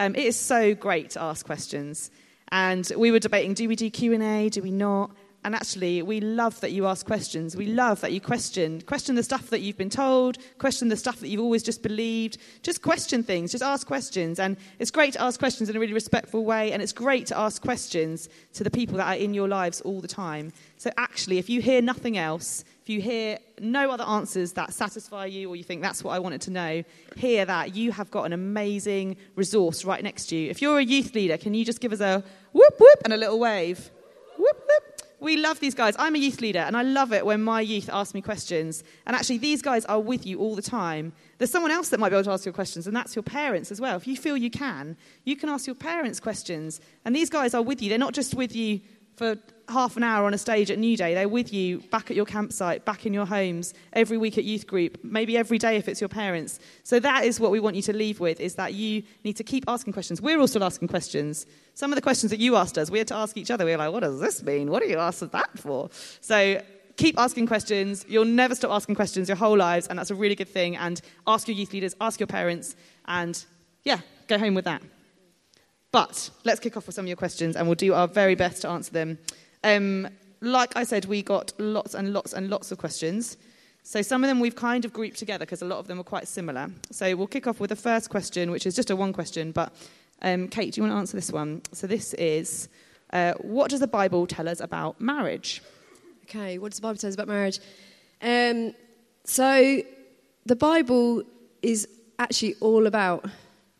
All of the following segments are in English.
Um, it is so great to ask questions. And we were debating do we do Q&A, do we not? And actually, we love that you ask questions. We love that you question. Question the stuff that you've been told, question the stuff that you've always just believed. Just question things, just ask questions. And it's great to ask questions in a really respectful way, and it's great to ask questions to the people that are in your lives all the time. So, actually, if you hear nothing else, if you hear no other answers that satisfy you, or you think that's what I wanted to know, hear that. You have got an amazing resource right next to you. If you're a youth leader, can you just give us a whoop whoop and a little wave? Whoop whoop. We love these guys. I'm a youth leader, and I love it when my youth ask me questions. And actually, these guys are with you all the time. There's someone else that might be able to ask you questions, and that's your parents as well. If you feel you can, you can ask your parents questions. And these guys are with you. They're not just with you for half an hour on a stage at Newday. They're with you back at your campsite, back in your homes, every week at youth group, maybe every day if it's your parents. So that is what we want you to leave with, is that you need to keep asking questions. We're all still asking questions. Some of the questions that you asked us, we had to ask each other. We were like, what does this mean? What do you ask that for? So keep asking questions. You'll never stop asking questions your whole lives, and that's a really good thing. And ask your youth leaders, ask your parents, and yeah, go home with that. But let's kick off with some of your questions and we'll do our very best to answer them. Um, like I said, we got lots and lots and lots of questions. So some of them we've kind of grouped together because a lot of them are quite similar. So we'll kick off with the first question, which is just a one question. But um, Kate, do you want to answer this one? So this is uh, What does the Bible tell us about marriage? Okay, what does the Bible tell us about marriage? Um, so the Bible is actually all about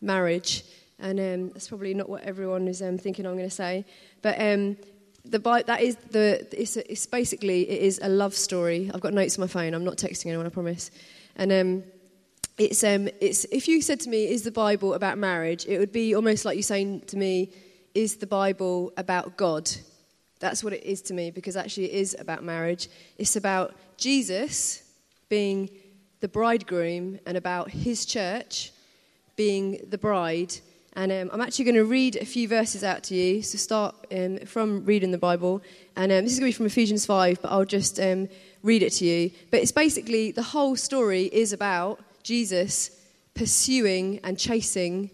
marriage. And um, that's probably not what everyone is um, thinking I'm going to say. But um, the Bible that is the it's, it's, basically it is a love story. I've got notes on my phone. I'm not texting anyone, I promise. And um, it's um, it's if you said to me, "Is the Bible about marriage?" It would be almost like you saying to me, "Is the Bible about God?" That's what it is to me because actually it is about marriage. It's about Jesus being the bridegroom and about His church being the bride and um, I'm actually going to read a few verses out to you. So start um, from reading the Bible. And um, this is going to be from Ephesians 5, but I'll just um, read it to you. But it's basically the whole story is about Jesus pursuing and chasing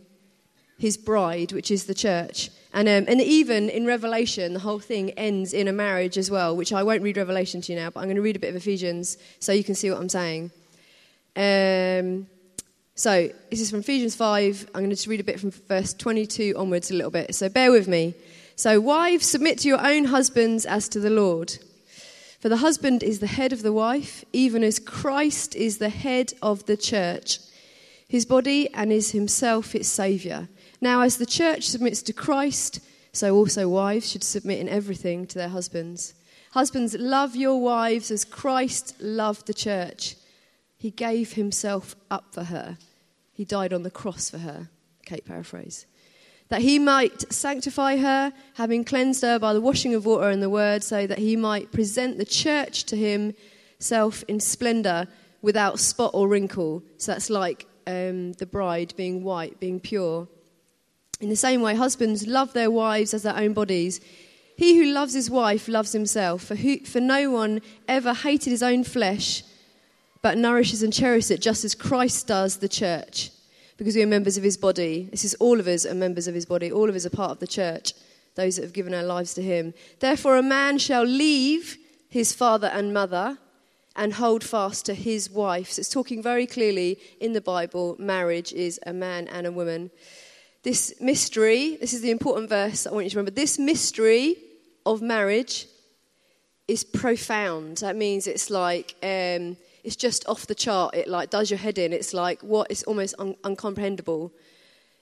his bride, which is the church. And, um, and even in Revelation, the whole thing ends in a marriage as well, which I won't read Revelation to you now, but I'm going to read a bit of Ephesians so you can see what I'm saying. Um, so, this is from Ephesians 5. I'm going to just read a bit from verse 22 onwards a little bit. So, bear with me. So, wives, submit to your own husbands as to the Lord. For the husband is the head of the wife, even as Christ is the head of the church, his body, and is himself its Saviour. Now, as the church submits to Christ, so also wives should submit in everything to their husbands. Husbands, love your wives as Christ loved the church. He gave himself up for her he died on the cross for her. Kate paraphrase. That he might sanctify her, having cleansed her by the washing of water and the word, so that he might present the church to himself in splendor without spot or wrinkle. So that's like um, the bride being white, being pure. In the same way, husbands love their wives as their own bodies. He who loves his wife loves himself, for, who, for no one ever hated his own flesh but nourishes and cherishes it just as Christ does the church, because we are members of his body. This is all of us are members of his body, all of us are part of the church, those that have given our lives to him. Therefore, a man shall leave his father and mother and hold fast to his wife. So it's talking very clearly in the Bible marriage is a man and a woman. This mystery, this is the important verse I want you to remember. This mystery of marriage is profound. That means it's like um, it's just off the chart. It like does your head in. It's like what? It's almost un- uncomprehendable.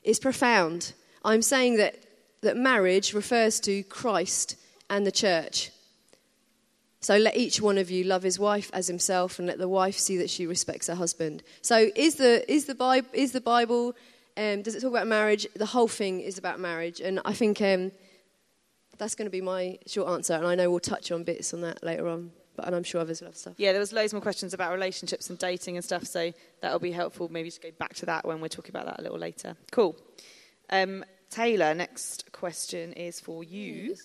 It's profound. I'm saying that that marriage refers to Christ and the church. So let each one of you love his wife as himself, and let the wife see that she respects her husband. So is the is the Bible is the Bible? Um, does it talk about marriage? The whole thing is about marriage, and I think um, that's going to be my short answer. And I know we'll touch on bits on that later on. But, and I'm sure others will have stuff. Yeah, there was loads more questions about relationships and dating and stuff, so that'll be helpful maybe to go back to that when we're talking about that a little later. Cool. Um, Taylor, next question is for you.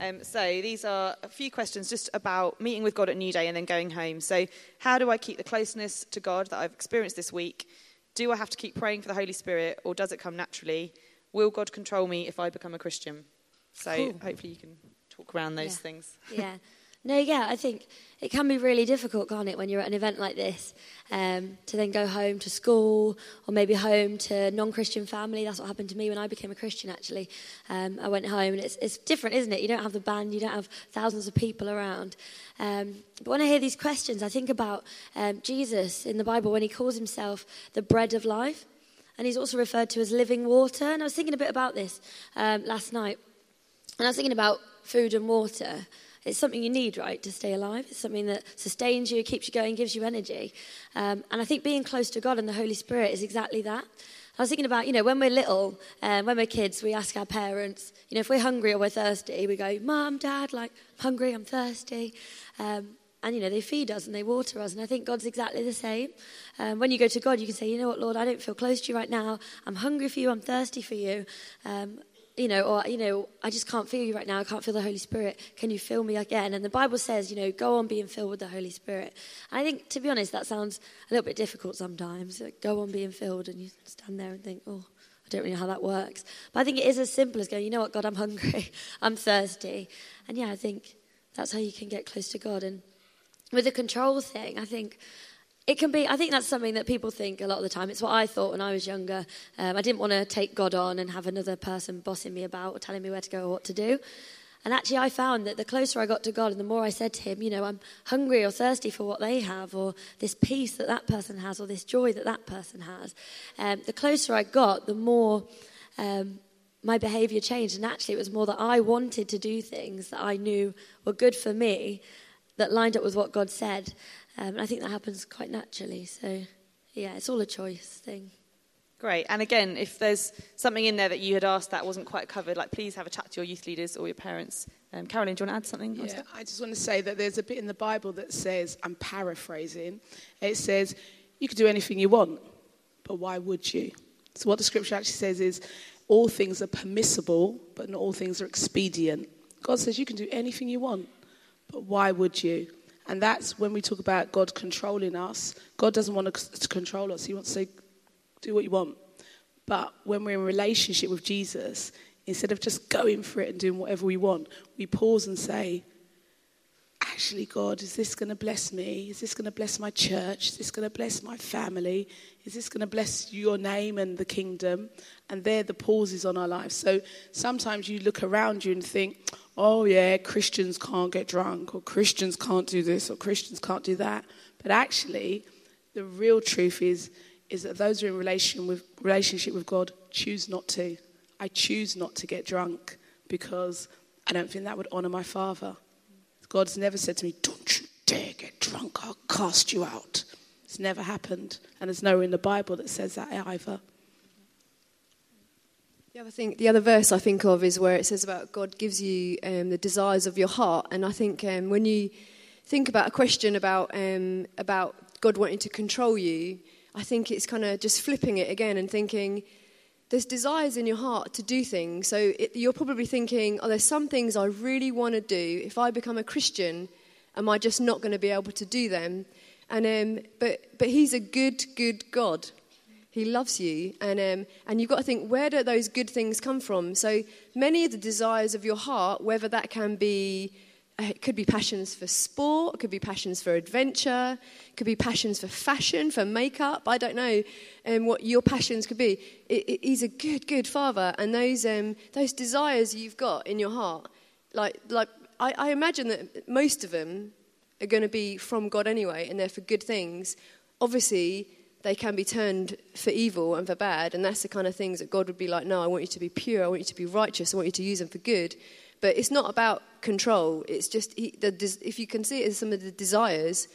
Um, so these are a few questions just about meeting with God at Newday and then going home. So, how do I keep the closeness to God that I've experienced this week? Do I have to keep praying for the Holy Spirit, or does it come naturally? Will God control me if I become a Christian? So Cool. hopefully you can talk around those Yeah. things. yeah. No, yeah, I think it can be really difficult, can't it, when you're at an event like this, um, to then go home to school or maybe home to non-Christian family. That's what happened to me when I became a Christian. Actually, um, I went home, and it's it's different, isn't it? You don't have the band, you don't have thousands of people around. Um, but when I hear these questions, I think about um, Jesus in the Bible when he calls himself the bread of life, and he's also referred to as living water. And I was thinking a bit about this um, last night. And I was thinking about food and water. It's something you need, right, to stay alive. It's something that sustains you, keeps you going, gives you energy. Um, and I think being close to God and the Holy Spirit is exactly that. I was thinking about, you know, when we're little, um, when we're kids, we ask our parents, you know, if we're hungry or we're thirsty, we go, Mom, Dad, like, I'm hungry, I'm thirsty. Um, and, you know, they feed us and they water us. And I think God's exactly the same. Um, when you go to God, you can say, you know what, Lord, I don't feel close to you right now. I'm hungry for you, I'm thirsty for you. Um, you know, or, you know, I just can't feel you right now. I can't feel the Holy Spirit. Can you fill me again? And the Bible says, you know, go on being filled with the Holy Spirit. And I think, to be honest, that sounds a little bit difficult sometimes. Like, go on being filled, and you stand there and think, oh, I don't really know how that works. But I think it is as simple as going, you know what, God, I'm hungry. I'm thirsty. And yeah, I think that's how you can get close to God. And with the control thing, I think it can be, I think that's something that people think a lot of the time. It's what I thought when I was younger. Um, I didn't want to take God on and have another person bossing me about or telling me where to go or what to do. And actually, I found that the closer I got to God and the more I said to Him, you know, I'm hungry or thirsty for what they have, or this peace that that person has, or this joy that that person has, um, the closer I got, the more um, my behavior changed. And actually, it was more that I wanted to do things that I knew were good for me that lined up with what God said. Um, I think that happens quite naturally. So, yeah, it's all a choice thing. Great. And again, if there's something in there that you had asked that wasn't quite covered, like please have a chat to your youth leaders or your parents. Um, Caroline, do you want to add something? Yeah, I just want to say that there's a bit in the Bible that says, I'm paraphrasing, it says, you can do anything you want, but why would you? So, what the scripture actually says is, all things are permissible, but not all things are expedient. God says you can do anything you want, but why would you? And that's when we talk about God controlling us. God doesn't want to to control us, He wants to say, do what you want. But when we're in relationship with Jesus, instead of just going for it and doing whatever we want, we pause and say, actually, God, is this going to bless me? Is this going to bless my church? Is this going to bless my family? Is this going to bless your name and the kingdom? And they're the pauses on our lives. So sometimes you look around you and think, oh, yeah, Christians can't get drunk, or Christians can't do this, or Christians can't do that. But actually, the real truth is, is that those who are in relation with, relationship with God choose not to. I choose not to get drunk because I don't think that would honor my Father. God's never said to me, Don't you dare get drunk, I'll cast you out. It's never happened. And there's nowhere in the Bible that says that either. The other thing, the other verse I think of is where it says about God gives you um, the desires of your heart, and I think um, when you think about a question about um, about God wanting to control you, I think it's kind of just flipping it again and thinking there's desires in your heart to do things. So it, you're probably thinking, oh, there's some things I really want to do. If I become a Christian, am I just not going to be able to do them? And um, but but He's a good good God. He loves you, and um, and you've got to think where do those good things come from? So many of the desires of your heart, whether that can be, it could be passions for sport, it could be passions for adventure, it could be passions for fashion, for makeup. I don't know um, what your passions could be. It, it, he's a good, good father, and those um, those desires you've got in your heart, like like I, I imagine that most of them are going to be from God anyway, and they're for good things. Obviously they can be turned for evil and for bad. And that's the kind of things that God would be like, no, I want you to be pure. I want you to be righteous. I want you to use them for good. But it's not about control. It's just, he, the, if you can see it as some of the desires,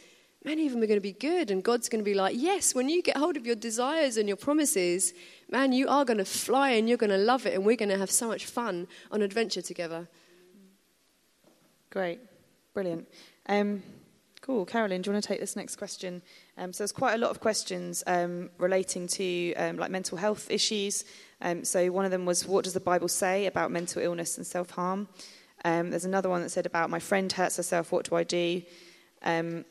many of them are going to be good. And God's going to be like, yes, when you get hold of your desires and your promises, man, you are going to fly and you're going to love it. And we're going to have so much fun on adventure together. Great. Brilliant. Um, cool. Carolyn, do you want to take this next question? Um, so there's quite a lot of questions um, relating to um, like mental health issues. Um, so one of them was, what does the Bible say about mental illness and self-harm? Um, there's another one that said about my friend hurts herself, what do I do? Um,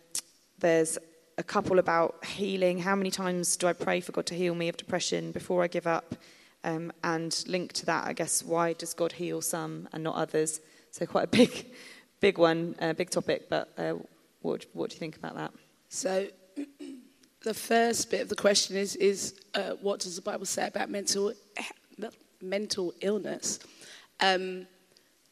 there's a couple about healing. How many times do I pray for God to heal me of depression before I give up? And linked to that, I guess, why does God heal some and not others? So quite a big, big one, uh, big topic. But uh, what, what do you think about that? So, the first bit of the question is, is uh, what does the Bible say about mental, mental illness? Um,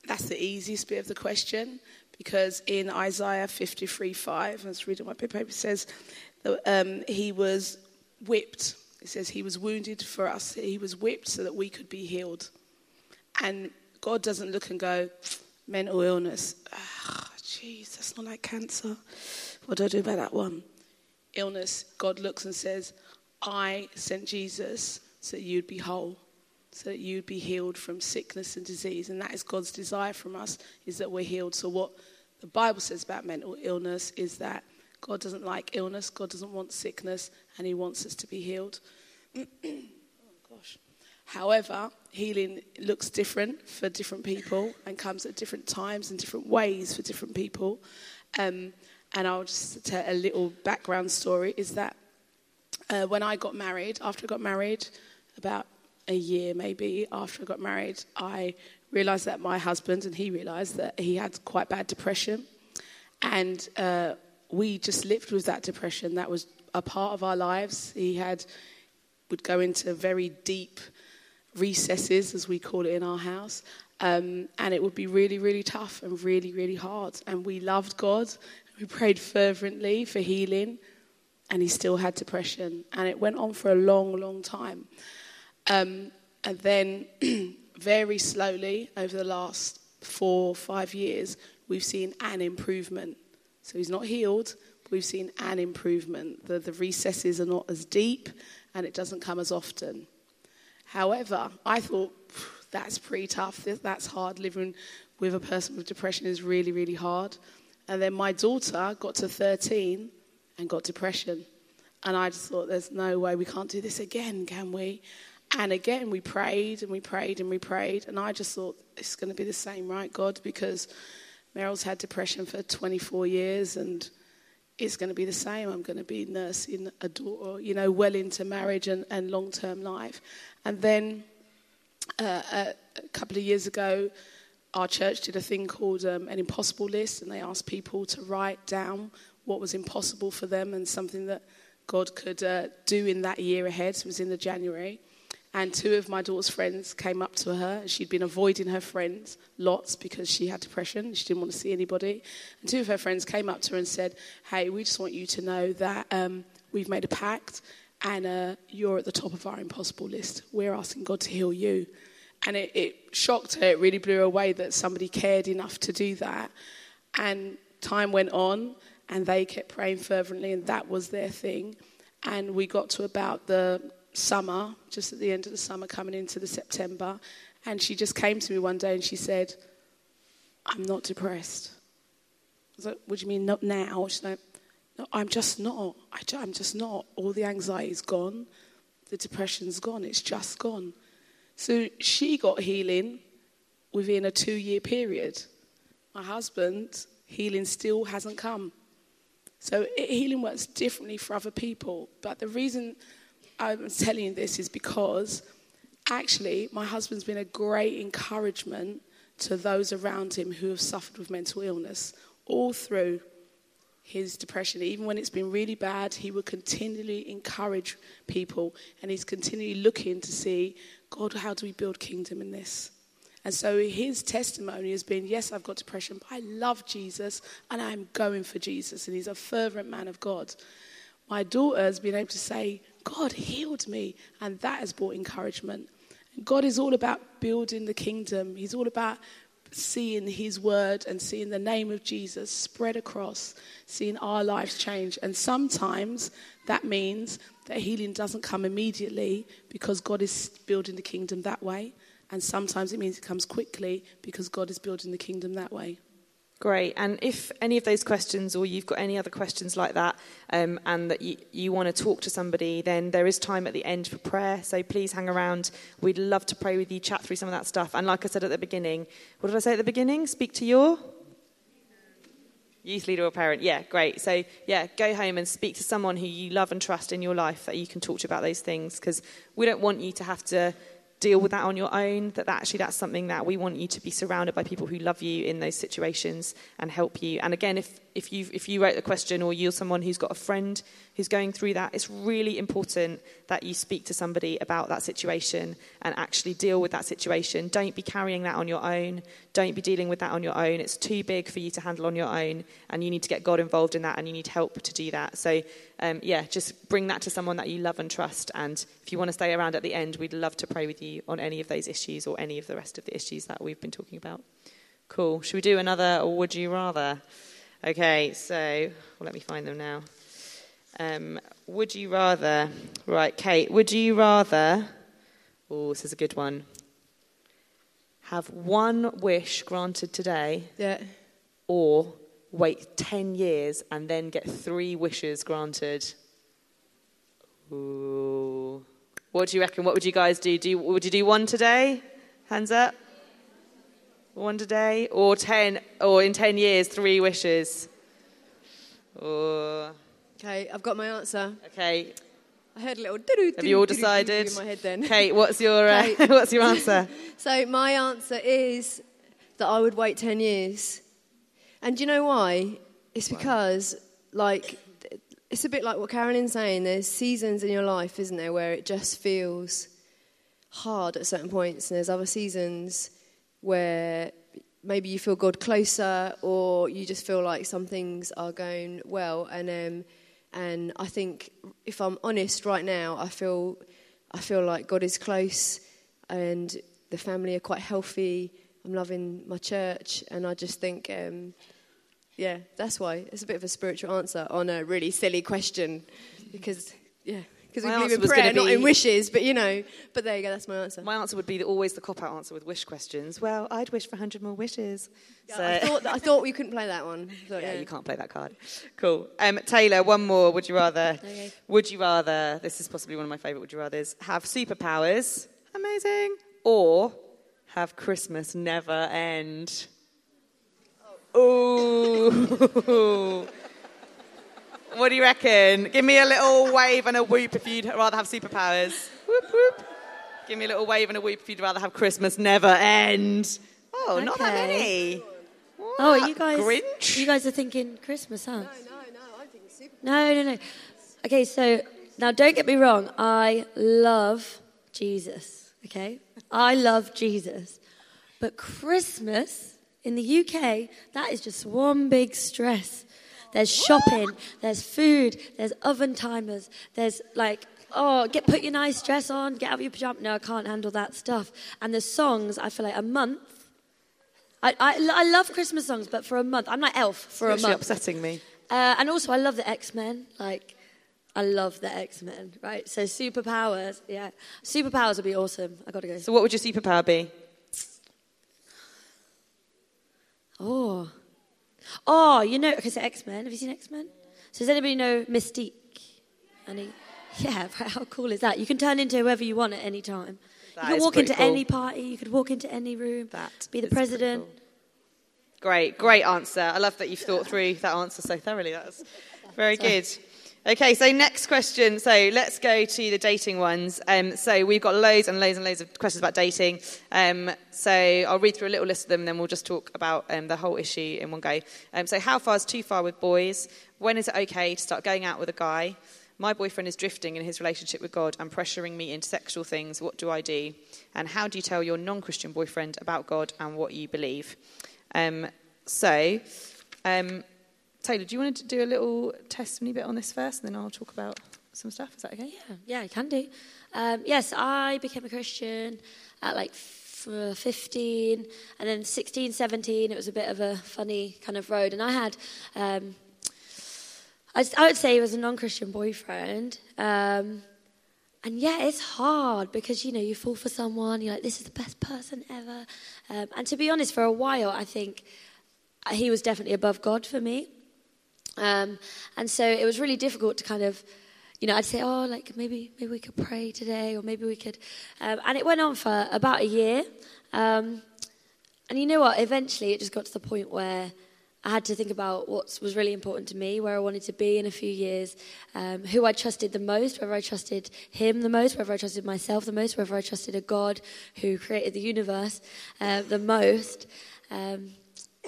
that's the easiest bit of the question because in Isaiah 53 5, I was reading my paper, it says that um, he was whipped. It says he was wounded for us, he was whipped so that we could be healed. And God doesn't look and go, mental illness. Ah, jeez, that's not like cancer. What do I do about that one? Illness, God looks and says, I sent Jesus so that you'd be whole, so that you'd be healed from sickness and disease. And that is God's desire from us, is that we're healed. So what the Bible says about mental illness is that God doesn't like illness, God doesn't want sickness, and He wants us to be healed. However, healing looks different for different people and comes at different times and different ways for different people. Um, and I'll just tell a little background story is that uh, when I got married, after I got married, about a year maybe after I got married, I realized that my husband and he realized that he had quite bad depression. And uh, we just lived with that depression. That was a part of our lives. He had would go into very deep recesses, as we call it in our house, um, and it would be really, really tough and really, really hard. And we loved God. We prayed fervently for healing, and he still had depression, and it went on for a long, long time. Um, and then, very slowly, over the last four, five years, we've seen an improvement so he's not healed, we've seen an improvement. The, the recesses are not as deep and it doesn't come as often. However, I thought that's pretty tough. That's hard. Living with a person with depression is really, really hard. And then my daughter got to 13 and got depression. And I just thought, there's no way we can't do this again, can we? And again, we prayed and we prayed and we prayed. And I just thought, it's going to be the same, right, God? Because Meryl's had depression for 24 years and it's going to be the same. I'm going to be nursing a daughter, you know, well into marriage and, and long term life. And then uh, a, a, couple of years ago, our church did a thing called um, an impossible list, and they asked people to write down what was impossible for them and something that God could uh, do in that year ahead. So it was in the January. And two of my daughter's friends came up to her. She'd been avoiding her friends lots because she had depression. She didn't want to see anybody. And two of her friends came up to her and said, Hey, we just want you to know that um, we've made a pact and uh, you're at the top of our impossible list. We're asking God to heal you. And it, it shocked her. It really blew her away that somebody cared enough to do that. And time went on, and they kept praying fervently, and that was their thing. And we got to about the summer, just at the end of the summer, coming into the September, and she just came to me one day and she said, I'm not depressed. I was like, What do you mean, not now? She's like, No, I'm just not. I, I'm just not. All the anxiety's gone, the depression's gone, it's just gone. So she got healing within a two year period. My husband, healing still hasn't come. So healing works differently for other people. But the reason I'm telling you this is because actually my husband's been a great encouragement to those around him who have suffered with mental illness all through his depression. Even when it's been really bad, he will continually encourage people and he's continually looking to see, God, how do we build kingdom in this? And so his testimony has been, yes, I've got depression, but I love Jesus and I'm going for Jesus. And he's a fervent man of God. My daughter has been able to say, God healed me. And that has brought encouragement. God is all about building the kingdom, He's all about seeing His word and seeing the name of Jesus spread across, seeing our lives change. And sometimes that means that healing doesn't come immediately because God is building the kingdom that way. And sometimes it means it comes quickly because God is building the kingdom that way. Great. And if any of those questions, or you've got any other questions like that, um, and that you, you want to talk to somebody, then there is time at the end for prayer. So please hang around. We'd love to pray with you, chat through some of that stuff. And like I said at the beginning, what did I say at the beginning? Speak to your youth leader or parent. Yeah, great. So yeah, go home and speak to someone who you love and trust in your life that you can talk to about those things because we don't want you to have to deal with that on your own. That, that actually that's something that we want you to be surrounded by people who love you in those situations and help you. And again, if if you if you wrote the question or you're someone who's got a friend who's going through that, it's really important that you speak to somebody about that situation and actually deal with that situation. Don't be carrying that on your own. Don't be dealing with that on your own. It's too big for you to handle on your own, and you need to get God involved in that, and you need help to do that. So, um, yeah, just bring that to someone that you love and trust. And if you want to stay around at the end, we'd love to pray with you on any of those issues or any of the rest of the issues that we've been talking about. Cool. Should we do another, or would you rather? Okay, so well, let me find them now. Um, would you rather, right, Kate, would you rather, oh, this is a good one, have one wish granted today Yeah. or wait 10 years and then get three wishes granted? Ooh. What do you reckon? What would you guys do? do you, would you do one today? Hands up. One today? Or 10, or in 10 years, three wishes? Or, Okay, I've got my answer. okay, I heard a little. doo-doo, Have you all decided? in my head then. Kate, what's your uh, what's your answer? So my answer is that I would wait 10 years. And do you know why? It's because, like, it's a bit like what Carolyn's saying. There's seasons in your life, isn't there, where it just feels hard at certain points, and there's other seasons where maybe you feel God closer, or you just feel like some things are going well. And um, and I think, if I'm honest, right now, I feel I feel like God is close, and the family are quite healthy. I'm loving my church, and I just think, um, yeah, that's why it's a bit of a spiritual answer on a really silly question, because yeah, because we My believe answer in was prayer, gonna not in be- wishes, but you know, but there you go, that's my answer. My answer would be always the cop out answer with wish questions. Well, I'd wish for 100 more wishes. Yeah, So- I thought that, I thought we couldn't play that one. Thought, yeah, yeah. you can't play that card. Cool. Um, Taylor, one more. Would you rather? Okay. Would you rather? This is possibly one of my favourite. Would you rather's have superpowers? Amazing. Or have Christmas never end? Ooh. what do you reckon? Give me a little wave and a whoop if you'd rather have superpowers. Whoop whoop. Give me a little wave and a whoop if you'd rather have Christmas never end. Oh, not that Okay. many. Oh, What? you guys. Grinch? You guys are thinking Christmas, huh? No, no, no, I'm thinking super. No, no, no. Okay, so now don't get me wrong. I love Jesus, okay? I love Jesus. But Christmas in the UK, that is just one big stress. There's shopping, there's food, there's oven timers, there's like, oh, get put your nice dress on, get out of your pajamas. No, I can't handle that stuff. And the songs, I feel like a month. I, I, I love Christmas songs, but for a month. I'm like Elf for a Actually month. upsetting me. Uh, and also, I love the X Men. Like, I love the X Men, right? So, superpowers, yeah. Superpowers would be awesome. I gotta go. So, what would your superpower be? Oh. Oh, you know, so X Men. Have you seen X Men? So, does anybody know Mystique? Any? Yeah. How cool is that? You can turn into whoever you want at any time. That you can walk into cool. any party, you could walk into any room, That be the president. cool. Great, great answer. I love that you've thought through that answer so thoroughly. That's very good. Okay, so next question. So let's go to the dating ones. Um, so we've got loads and loads and loads of questions about dating. Um, so I'll read through a little list of them, and then we'll just talk about um, the whole issue in one go. Um, so how far is too far with boys? When is it okay to start going out with a guy? My boyfriend is drifting in his relationship with God and pressuring me into sexual things. What do I do? And how do you tell your non-Christian boyfriend about God and what you believe? Um, so, um, Taylor, do you want to do a little testimony bit on this first, and then I'll talk about some stuff? Is that okay? Yeah, yeah, I can do. Um, yes, I became a Christian at like f- uh, 15, and then 16, 17, it was a bit of a funny kind of road. And I had, um, I, I would say he was a non Christian boyfriend. Um, and yeah, it's hard because, you know, you fall for someone, you're like, this is the best person ever. Um, and to be honest, for a while, I think he was definitely above God for me. Um, and so it was really difficult to kind of, you know, I'd say, oh, like maybe maybe we could pray today, or maybe we could. Um, and it went on for about a year. Um, and you know what? Eventually, it just got to the point where I had to think about what was really important to me, where I wanted to be in a few years, um, who I trusted the most, whether I trusted Him the most, whether I trusted myself the most, whether I trusted a God who created the universe uh, the most. Um,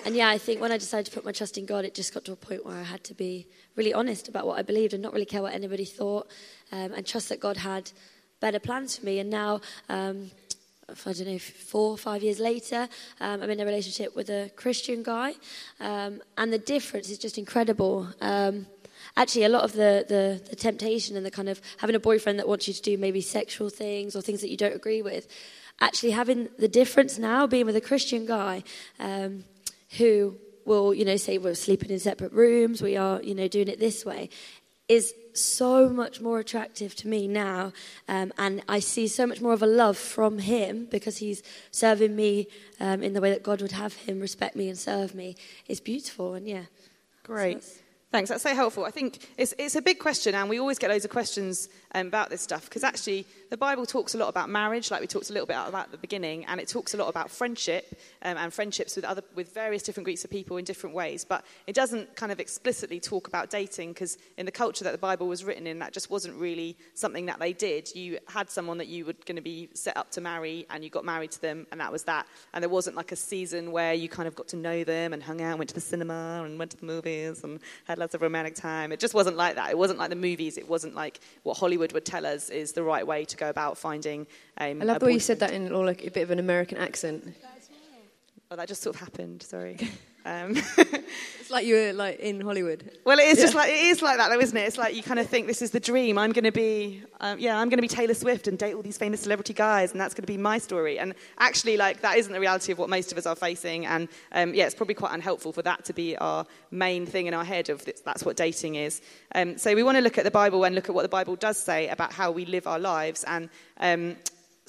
and yeah, I think when I decided to put my trust in God, it just got to a point where I had to be really honest about what I believed and not really care what anybody thought um, and trust that God had better plans for me. And now, um, I don't know, four or five years later, um, I'm in a relationship with a Christian guy. Um, and the difference is just incredible. Um, actually, a lot of the, the, the temptation and the kind of having a boyfriend that wants you to do maybe sexual things or things that you don't agree with, actually having the difference now, being with a Christian guy um, who will, you know, say we're sleeping in separate rooms, we are, you know, doing it this way, is so much more attractive to me now. Um, and I see so much more of a love from him because he's serving me um, in the way that God would have him respect me and serve me. It's beautiful. And yeah. Great. So Thanks, that's so helpful. I think it's, it's a big question, and we always get loads of questions um, about this stuff because actually the Bible talks a lot about marriage, like we talked a little bit about at the beginning, and it talks a lot about friendship um, and friendships with other with various different groups of people in different ways. But it doesn't kind of explicitly talk about dating because in the culture that the Bible was written in, that just wasn't really something that they did. You had someone that you were going to be set up to marry, and you got married to them, and that was that. And there wasn't like a season where you kind of got to know them and hung out, and went to the cinema, and went to the movies, and had lots of romantic time. It just wasn't like that. It wasn't like the movies. It wasn't like what Hollywood would tell us is the right way to go about finding. Um, I love the way you said that in like a bit of an American accent. Oh, that just sort of happened. Sorry. Um, it's like you were like in Hollywood. Well, it is yeah. just like it is like that, though, isn't it? It's like you kind of think this is the dream. I'm going to be, um, yeah, I'm going to be Taylor Swift and date all these famous celebrity guys, and that's going to be my story. And actually, like that isn't the reality of what most of us are facing. And um, yeah, it's probably quite unhelpful for that to be our main thing in our head of this, that's what dating is. Um, so we want to look at the Bible and look at what the Bible does say about how we live our lives and.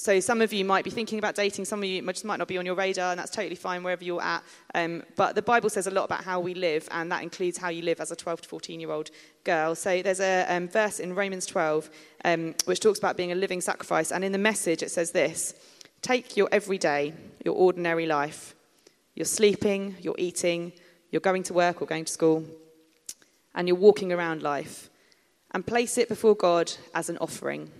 So some of you might be thinking about dating, some of you just might not be on your radar, and that's totally fine wherever you're at. Um, but the Bible says a lot about how we live, and that includes how you live as a 12 to 14 year old girl. So there's a um, verse in Romans 12 um, which talks about being a living sacrifice, and in the message it says this Take your everyday, your ordinary life. You're sleeping, you're eating, you're going to work or going to school, and you're walking around life, and place it before God as an offering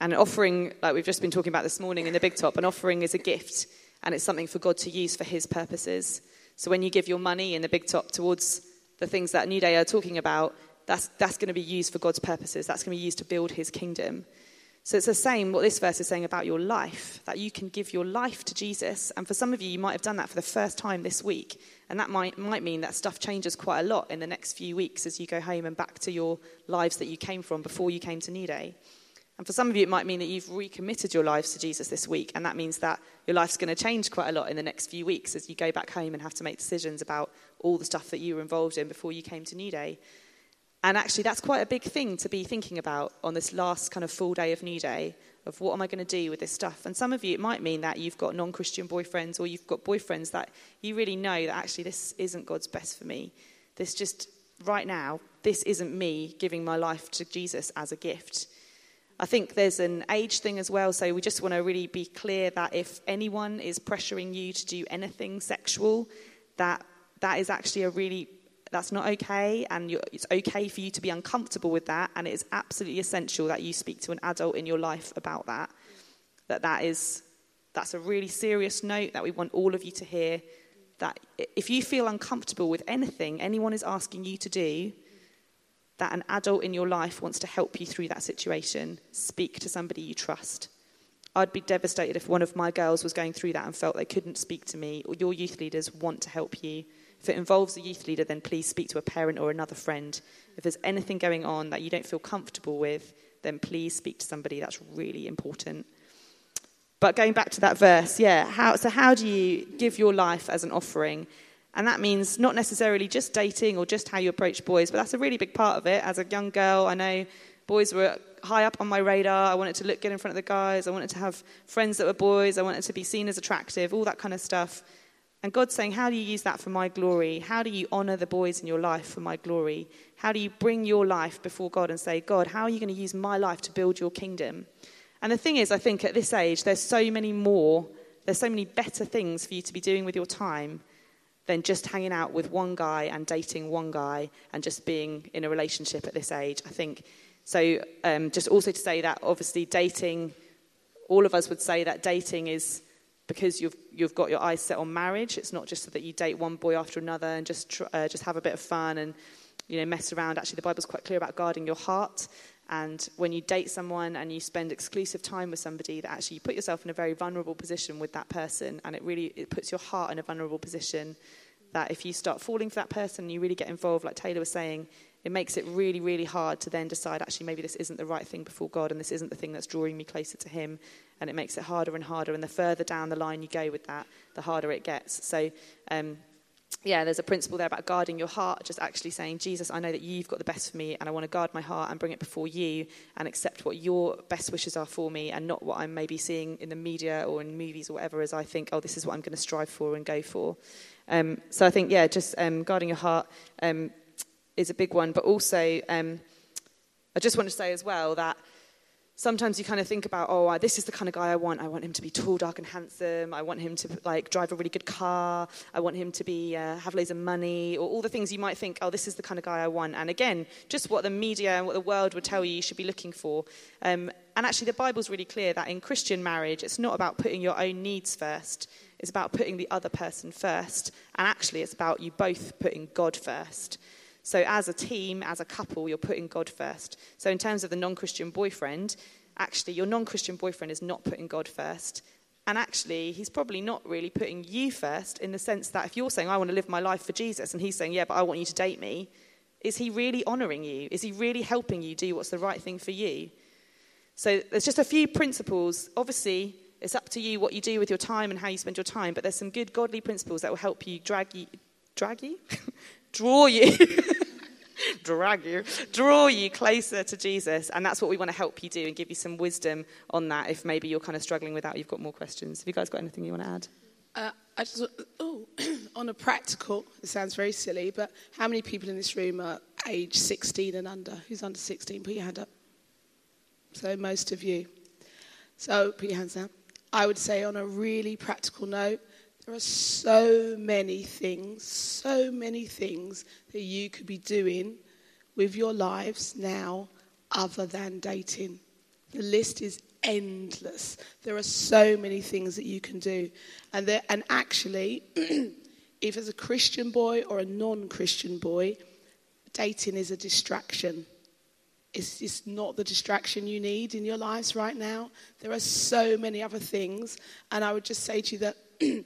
and an offering, like we've just been talking about this morning in the big top, an offering is a gift and it's something for God to use for his purposes. So when you give your money in the big top towards the things that Newday are talking about, that's, that's going to be used for God's purposes. That's going to be used to build his kingdom. So it's the same what this verse is saying about your life, that you can give your life to Jesus. And for some of you, you might have done that for the first time this week. And that might, might mean that stuff changes quite a lot in the next few weeks as you go home and back to your lives that you came from before you came to Newday. And for some of you, it might mean that you've recommitted your lives to Jesus this week, and that means that your life's going to change quite a lot in the next few weeks as you go back home and have to make decisions about all the stuff that you were involved in before you came to Newday. And actually, that's quite a big thing to be thinking about on this last kind of full day of Newday of what am I going to do with this stuff. And some of you, it might mean that you've got non Christian boyfriends or you've got boyfriends that you really know that actually this isn't God's best for me. This just, right now, this isn't me giving my life to Jesus as a gift. I think there's an age thing as well, so we just want to really be clear that if anyone is pressuring you to do anything sexual, that that is actually a really that's not okay, and it's okay for you to be uncomfortable with that, and it is absolutely essential that you speak to an adult in your life about that. That that is that's a really serious note that we want all of you to hear. That if you feel uncomfortable with anything anyone is asking you to do, that an adult in your life wants to help you through that situation, speak to somebody you trust. I'd be devastated if one of my girls was going through that and felt they couldn't speak to me, or your youth leaders want to help you. If it involves a youth leader, then please speak to a parent or another friend. If there's anything going on that you don't feel comfortable with, then please speak to somebody. That's really important. But going back to that verse, yeah, how, so how do you give your life as an offering? And that means not necessarily just dating or just how you approach boys, but that's a really big part of it. As a young girl, I know boys were high up on my radar. I wanted to look good in front of the guys. I wanted to have friends that were boys. I wanted to be seen as attractive, all that kind of stuff. And God's saying, How do you use that for my glory? How do you honor the boys in your life for my glory? How do you bring your life before God and say, God, how are you going to use my life to build your kingdom? And the thing is, I think at this age, there's so many more, there's so many better things for you to be doing with your time than just hanging out with one guy and dating one guy and just being in a relationship at this age. I think so. Um, just also to say that obviously dating, all of us would say that dating is because you've you've got your eyes set on marriage. It's not just so that you date one boy after another and just tr- uh, just have a bit of fun and you know mess around. Actually, the Bible's quite clear about guarding your heart. And when you date someone and you spend exclusive time with somebody, that actually you put yourself in a very vulnerable position with that person, and it really it puts your heart in a vulnerable position. That if you start falling for that person and you really get involved, like Taylor was saying, it makes it really, really hard to then decide actually maybe this isn't the right thing before God and this isn't the thing that's drawing me closer to Him. And it makes it harder and harder. And the further down the line you go with that, the harder it gets. So um, yeah, there's a principle there about guarding your heart, just actually saying, Jesus, I know that you've got the best for me, and I want to guard my heart and bring it before you and accept what your best wishes are for me and not what I'm maybe seeing in the media or in movies or whatever as I think, oh, this is what I'm going to strive for and go for. Um, so I think, yeah, just um, guarding your heart um, is a big one. But also, um, I just want to say as well that sometimes you kind of think about, oh, this is the kind of guy I want. I want him to be tall, dark, and handsome. I want him to like drive a really good car. I want him to be uh, have loads of money, or all the things you might think, oh, this is the kind of guy I want. And again, just what the media and what the world would tell you you should be looking for. Um, and actually, the Bible's really clear that in Christian marriage, it's not about putting your own needs first. It's about putting the other person first. And actually, it's about you both putting God first. So, as a team, as a couple, you're putting God first. So, in terms of the non Christian boyfriend, actually, your non Christian boyfriend is not putting God first. And actually, he's probably not really putting you first in the sense that if you're saying, I want to live my life for Jesus, and he's saying, Yeah, but I want you to date me, is he really honoring you? Is he really helping you do what's the right thing for you? So, there's just a few principles. Obviously, it's up to you what you do with your time and how you spend your time, but there's some good godly principles that will help you drag you, drag you? draw you. drag you, draw you closer to Jesus. And that's what we want to help you do and give you some wisdom on that if maybe you're kind of struggling with that, you've got more questions. Have you guys got anything you want to add? Uh, I just, oh, on a practical, it sounds very silly, but how many people in this room are age 16 and under? Who's under 16? Put your hand up. So, most of you. So, put your hands down. I would say, on a really practical note, there are so many things, so many things that you could be doing with your lives now other than dating. The list is endless. There are so many things that you can do. And, there, and actually, if as a Christian boy or a non Christian boy, dating is a distraction. It's, it's not the distraction you need in your lives right now. There are so many other things. And I would just say to you that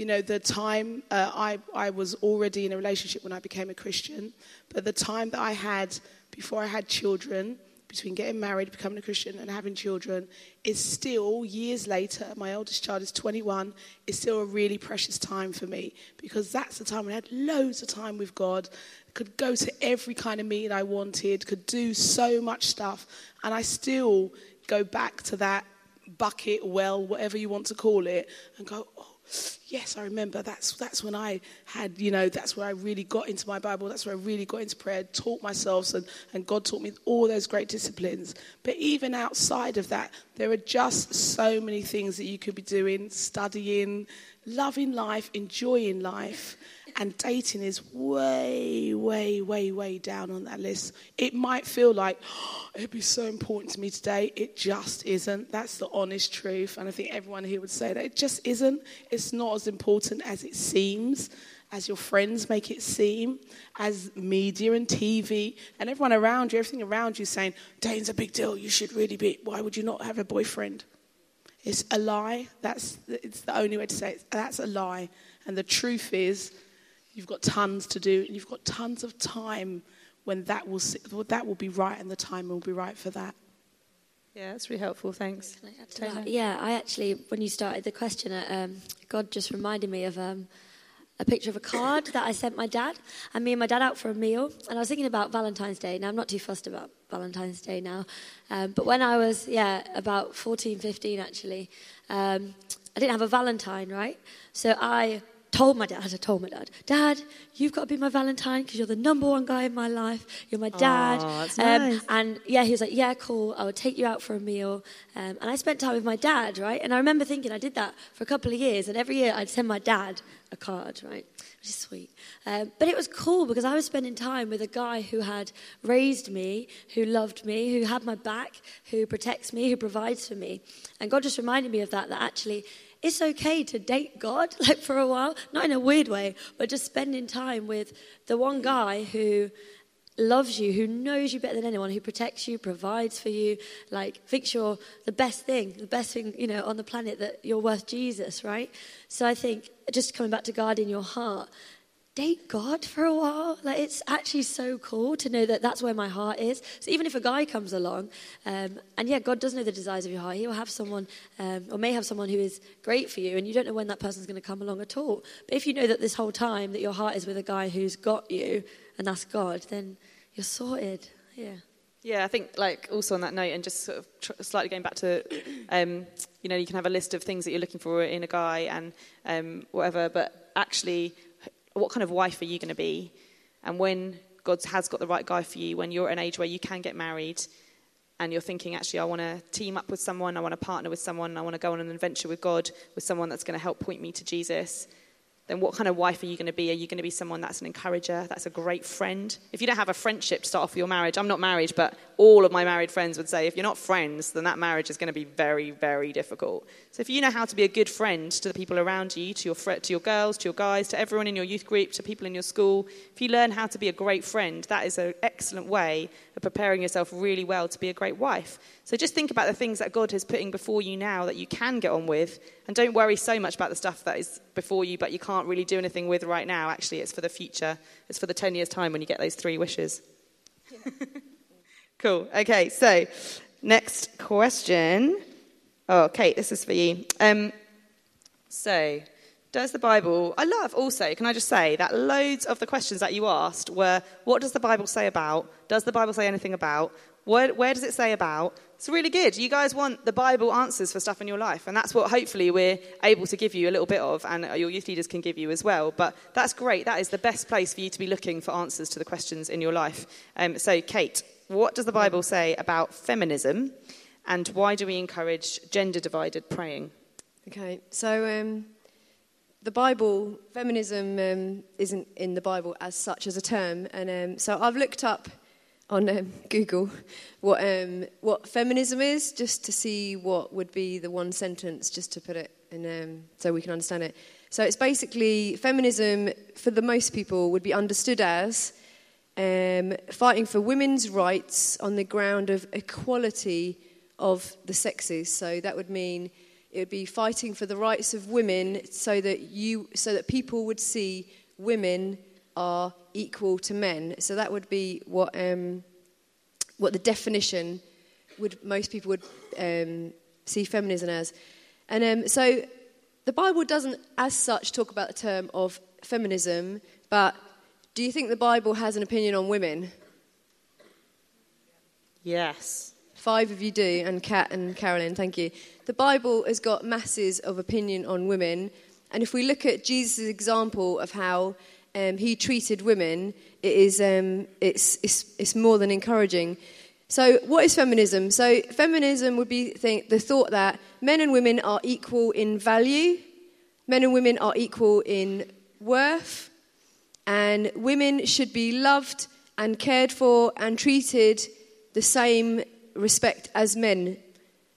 you know, the time uh, I, I was already in a relationship when I became a Christian, but the time that I had before I had children, between getting married, becoming a Christian, and having children, is still, years later, my oldest child is 21, is still a really precious time for me because that's the time when I had loads of time with God, could go to every kind of meeting I wanted, could do so much stuff, and I still go back to that bucket, well, whatever you want to call it, and go, oh, yes, I remember that's, that's when I had, you know, that's where I really got into my Bible. That's where I really got into prayer, taught myself, and, and God taught me all those great disciplines. But even outside of that, there are just so many things that you could be doing, studying, loving life, enjoying life. And dating is way, way, way, way down on that list. It might feel like oh, it'd be so important to me today. It just isn't. That's the honest truth. And I think everyone here would say that it just isn't. It's not as important as it seems, as your friends make it seem, as media and TV and everyone around you, everything around you saying, dating's a big deal. You should really be. Why would you not have a boyfriend? It's a lie. That's it's the only way to say it. That's a lie. And the truth is, You've got tons to do, and you've got tons of time when that will, that will be right and the time will be right for that. Yeah, that's really helpful. Thanks. I yeah, I actually, when you started the question, uh, um, God just reminded me of um, a picture of a card that I sent my dad, and me and my dad out for a meal. And I was thinking about Valentine's Day. Now, I'm not too fussed about Valentine's Day now, um, but when I was, yeah, about 14, 15 actually, um, I didn't have a Valentine, right? So I told my dad, I told my dad, Dad, you've got to be my Valentine because you're the number one guy in my life. You're my dad. Aw, that's Um, nice. and yeah, he was like, Yeah, cool. I will take you out for a meal. Um, and I spent time with my dad, right? And I remember thinking I did that for a couple of years. And every year I'd send my dad a card, right? Which is sweet. Um, but it was cool because I was spending time with a guy who had raised me, who loved me, who had my back, who protects me, who provides for me. And God just reminded me of that, that actually it's okay to date God, like for a while, not in a weird way, but just spending time with the one guy who loves you, who knows you better than anyone, who protects you, provides for you, like thinks you're the best thing, the best thing, you know, on the planet that you're worth Jesus, right? So I think just coming back to guarding your heart, date God for a while. Like it's actually so cool to know that that's where my heart is. So even if a guy comes along, um, and yeah, God does know the desires of your heart. He will have someone, um, or may have someone who is great for you, and you don't know when that person's going to come along at all. But if you know that this whole time that your heart is with a guy who's got you, and that's God, then you're sorted. Yeah. Yeah, I think like also on that note, and just sort of tr- slightly going back to, um, you know, you can have a list of things that you're looking for in a guy and um, whatever, but actually, what kind of wife are you going to be? And when God has got the right guy for you, when you're at an age where you can get married, and you're thinking, actually, I want to team up with someone, I want to partner with someone, I want to go on an adventure with God, with someone that's going to help point me to Jesus, then what kind of wife are you going to be? Are you going to be someone that's an encourager, that's a great friend? If you don't have a friendship to start off your marriage, I'm not married, but all of my married friends would say if you're not friends, then that marriage is going to be very, very difficult. So if you know how to be a good friend to the people around you, to your, fr- to your girls, to your guys, to everyone in your youth group, to people in your school, if you learn how to be a great friend, that is an excellent way of preparing yourself really well to be a great wife. So just think about the things that God is putting before you now that you can get on with, and don't worry so much about the stuff that is before you but you can't really do anything with right now. Actually, it's for the future. It's for the 10 years' time when you get those three wishes. cool. Okay, so next question. Oh, Kate, this is for you. Um, so, does the Bible, I love also, can I just say that loads of the questions that you asked were what does the Bible say about? Does the Bible say anything about? Where, where does it say about? It's really good. You guys want the Bible answers for stuff in your life, and that's what hopefully we're able to give you a little bit of, and your youth leaders can give you as well. But that's great. That is the best place for you to be looking for answers to the questions in your life. Um, so, Kate, what does the Bible say about feminism, and why do we encourage gender divided praying? Okay, so um, the Bible, feminism um, isn't in the Bible as such as a term, and um, so I've looked up on um, Google what um, what feminism is, just to see what would be the one sentence, just to put it in, um, so we can understand it. So it's basically feminism for the most people would be understood as um, fighting for women's rights on the ground of equality of the sexes. So that would mean it would be fighting for the rights of women, so that you, so that people would see women are equal to men. So that would be what um, what the definition would most people would um, see feminism as. And um, so the Bible doesn't, as such, talk about the term of feminism. But do you think the Bible has an opinion on women? Yes. Five of you do, and Kat and Carolyn, thank you. The Bible has got masses of opinion on women, and if we look at Jesus' example of how um, he treated women, it is um, it's, it's, it's more than encouraging. So, what is feminism? So, feminism would be think, the thought that men and women are equal in value, men and women are equal in worth, and women should be loved and cared for and treated the same respect as men.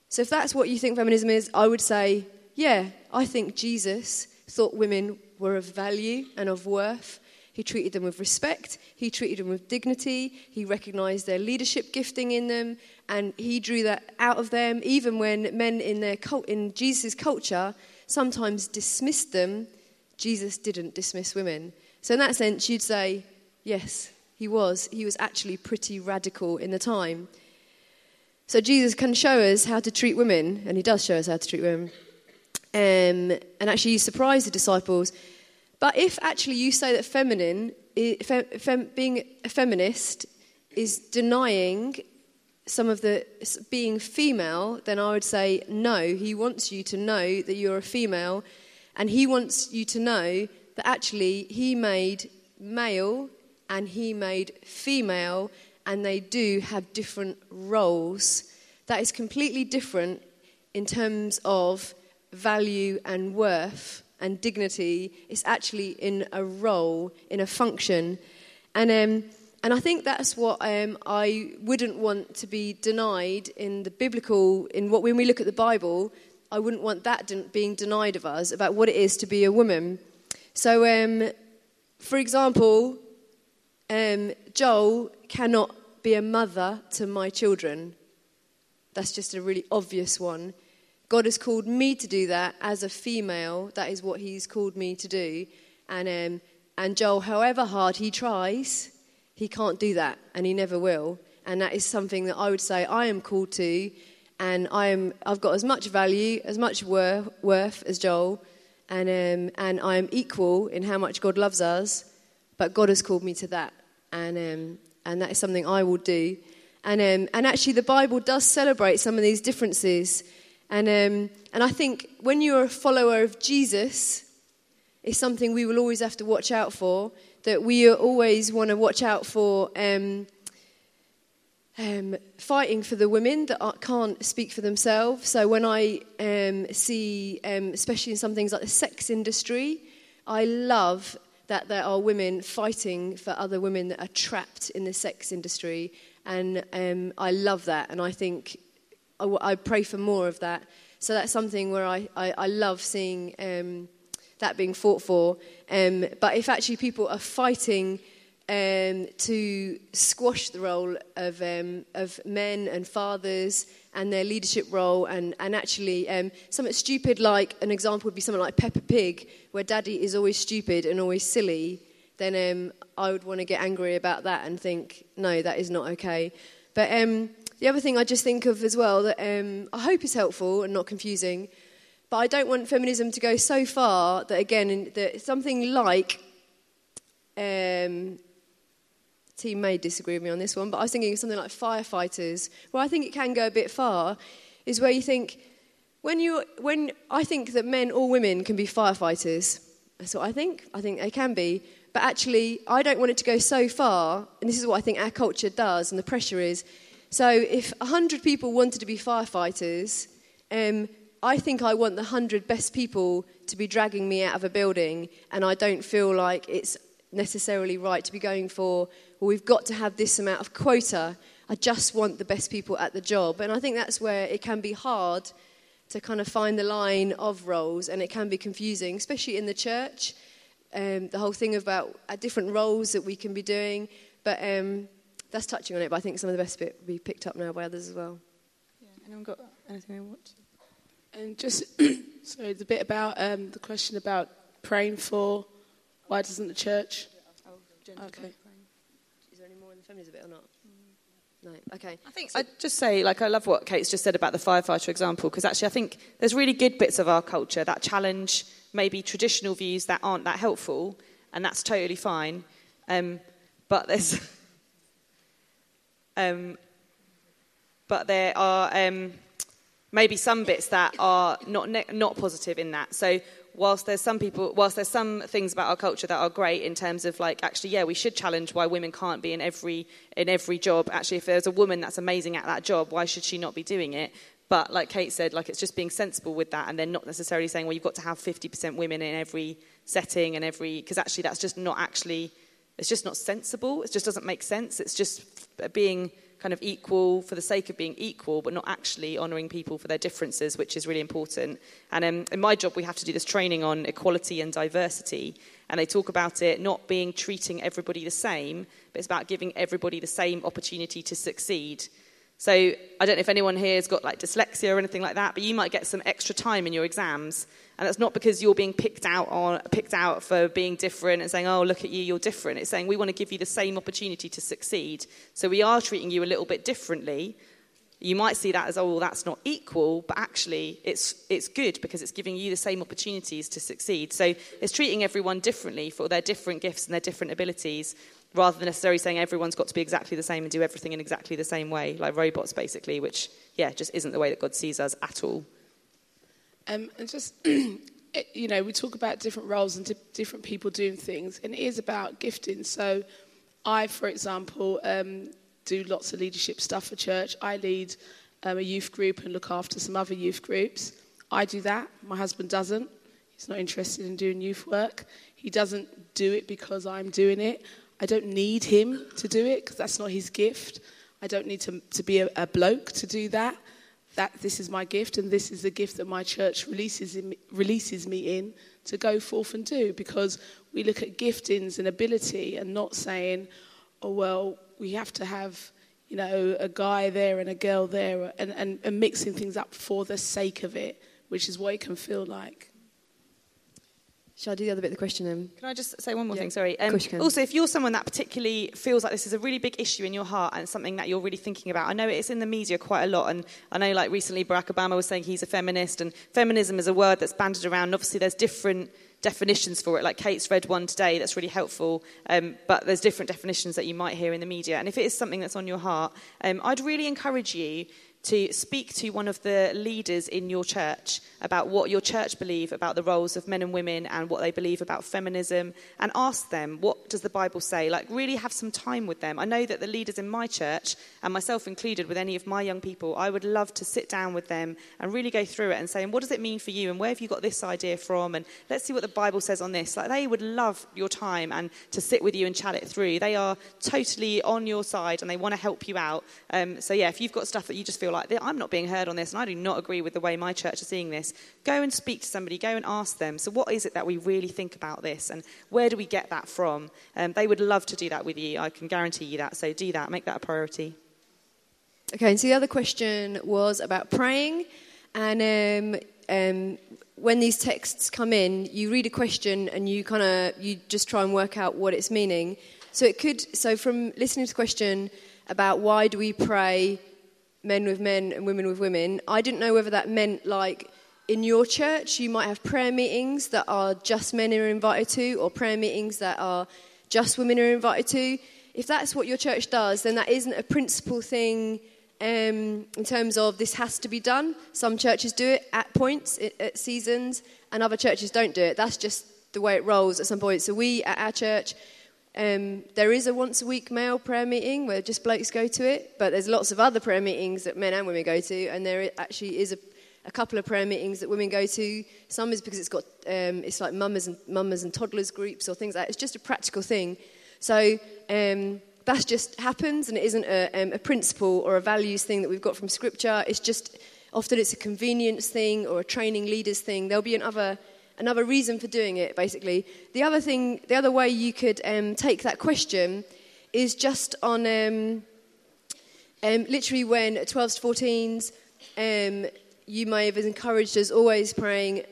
So, if that's what you think feminism is, I would say, yeah, I think Jesus thought women were of value and of worth. He treated them with respect, he treated them with dignity, he recognized their leadership gifting in them, and he drew that out of them, even when men in, their cult, in Jesus' culture sometimes dismissed them. Jesus didn't dismiss women. So, in that sense, you'd say, yes, he was. He was actually pretty radical in the time. So, Jesus can show us how to treat women, and he does show us how to treat women. Um, and actually, he surprised the disciples. But if actually you say that feminine, fem, fem, being a feminist is denying some of the being female, then I would say no. He wants you to know that you're a female, and he wants you to know that actually he made male and he made female, and they do have different roles. That is completely different in terms of value and worth and dignity. It's actually in a role, in a function. And, um, and I think that's what um, I wouldn't want to be denied in the biblical, in what when we look at the Bible, I wouldn't want that being denied of us about what it is to be a woman. So, um, for example, um, Joel cannot be a mother to my children. That's just a really obvious one. God has called me to do that as a female. That is what He's called me to do. And, um, and Joel, however hard he tries, he can't do that, and he never will. And that is something that I would say I am called to, and I am, I've got as much value, as much worth, worth as Joel, and, um, and I am equal in how much God loves us, but God has called me to that, and, um, and that is something I will do. And, um, and actually, the Bible does celebrate some of these differences. And, um, and I think when you're a follower of Jesus, it's something we will always have to watch out for. That we always want to watch out for um, um, fighting for the women that can't speak for themselves. So when I um, see, um, especially in some things like the sex industry, I love that there are women fighting for other women that are trapped in the sex industry. And um, I love that. And I think I, I, pray for more of that. So that's something where I, I, I love seeing um, that being fought for. Um, but if actually people are fighting um, to squash the role of, um, of men and fathers and their leadership role, and, and actually, um, something stupid like an example would be something like Peppa Pig, where daddy is always stupid and always silly, then um, I would want to get angry about that and think, no, that is not okay. But um, the other thing I just think of as well that um, I hope is helpful and not confusing, but I don't want feminism to go so far that, again, that something like team may disagree with me on this one, but I was thinking of something like firefighters, where I think it can go a bit far, is where you think, when you, when I think that men or women can be firefighters, that's what I think. I think they can be. But actually, I don't want it to go so far, and this is what I think our culture does, and the pressure is. So, if 100 people wanted to be firefighters, um, I think I want the 100 best people to be dragging me out of a building, and I don't feel like it's necessarily right to be going for, well, we've got to have this amount of quota. I just want the best people at the job. And I think that's where it can be hard to kind of find the line of roles, and it can be confusing, especially in the church. Um, the whole thing about uh, different roles that we can be doing. But um, that's touching on it, but I think some of the best bit will be picked up now by others as well. Yeah. Anyone got anything they want? And just, sorry, the bit about um, the question about praying for, why doesn't the church? Oh, okay. Is there any more in the feminism bit or not? No. Okay. I think so, I'd just say, like, I love what Kate's just said about the firefighter example, because actually I think there's really good bits of our culture that challenge maybe traditional views that aren't that helpful, and that's totally fine. Um, but there's. um, but there are um, maybe some bits that are not ne- not positive in that. So whilst there's some people, whilst there's some things about our culture that are great in terms of like actually, yeah, we should challenge why women can't be in every in every job. Actually, if there's a woman that's amazing at that job, why should she not be doing it? But like Kate said, like it's just being sensible with that, and then not necessarily saying, well, you've got to have 50% women in every setting and every because actually that's just not actually it's just not sensible. It just doesn't make sense. It's just being kind of equal for the sake of being equal, but not actually honouring people for their differences, which is really important. And um, in my job, we have to do this training on equality and diversity. And they talk about it not being treating everybody the same, but it's about giving everybody the same opportunity to succeed. So I don't know if anyone here has got like dyslexia or anything like that, but you might get some extra time in your exams. And that's not because you're being picked out, on, picked out for being different and saying, oh, look at you, you're different. It's saying we want to give you the same opportunity to succeed. So we are treating you a little bit differently. You might see that as, oh, well, that's not equal, but actually it's, it's good because it's giving you the same opportunities to succeed. So it's treating everyone differently for their different gifts and their different abilities rather than necessarily saying everyone's got to be exactly the same and do everything in exactly the same way, like robots basically, which, yeah, just isn't the way that God sees us at all. Um, and just you know, we talk about different roles and di- different people doing things, and it is about gifting. So, I, for example, um, do lots of leadership stuff for church. I lead um, a youth group and look after some other youth groups. I do that. My husband doesn't. He's not interested in doing youth work. He doesn't do it because I'm doing it. I don't need him to do it because that's not his gift. I don't need to, to be a, a bloke to do that that this is my gift and this is the gift that my church releases, in, releases me in to go forth and do because we look at giftings and ability and not saying, oh, well, we have to have, you know, a guy there and a girl there and, and, and mixing things up for the sake of it, which is what it can feel like. Shall I do the other bit of the question then? Can I just say one more Yeah. thing? Sorry. Of course you can. Also, if you're someone that particularly feels like this is a really big issue in your heart and something that you're really thinking about, I know it's in the media quite a lot, and I know like recently Barack Obama was saying he's a feminist, and feminism is a word that's banded around. And obviously, there's different definitions for it. Like Kate's read one today that's really helpful, um, but there's different definitions that you might hear in the media. And if it is something that's on your heart, um, I'd really encourage you to speak to one of the leaders in your church about what your church believe about the roles of men and women and what they believe about feminism and ask them what does the bible say? Like really have some time with them. I know that the leaders in my church and myself included with any of my young people i would love to sit down with them and really go through it and say what does it mean for you? And where have you got this idea from? And let's see what the bible says on this. Like they would love your time and to sit with you and chat it through. They are totally on your side and they want to help you out. Um, so yeah if you've got stuff that you just feel like i'm not being heard on this and i do not agree with the way my church is seeing this. Go and speak to somebody go and ask them. So what is it that we really think about this and where do we get that from? Um, they would love to do that with you. I can guarantee you that. So do that. Make that a priority. Okay, and so the other question was about praying. And um, um, when these texts come in, you read a question and you kind of you just try and work out what it's meaning. So it could so from listening to the question about why do we pray men with men and women with women, I didn't know whether that meant like in your church you might have prayer meetings that are just men are invited to, or prayer meetings that are just women are invited to. If that's what your church does, then that isn't a principal thing um, in terms of this has to be done. Some churches do it at points, at, seasons, and other churches don't do it. That's just the way it rolls at some point. So we at our church, um, there is a once a week male prayer meeting where just blokes go to it, but there's lots of other prayer meetings that men and women go to, and there actually is a, a couple of prayer meetings that women go to. Some is because it's got um, it's like mummers and mummers and toddlers groups or things like that. It's just a practical thing. So um, that just happens, and it isn't a, um, a principle or a values thing that we've got from Scripture. It's just often it's a convenience thing or a training leaders thing. There'll be another another reason for doing it. Basically, the other thing, the other way you could um, take that question is just on um, um, literally when 12s to 14s, um, you may have encouraged us always praying,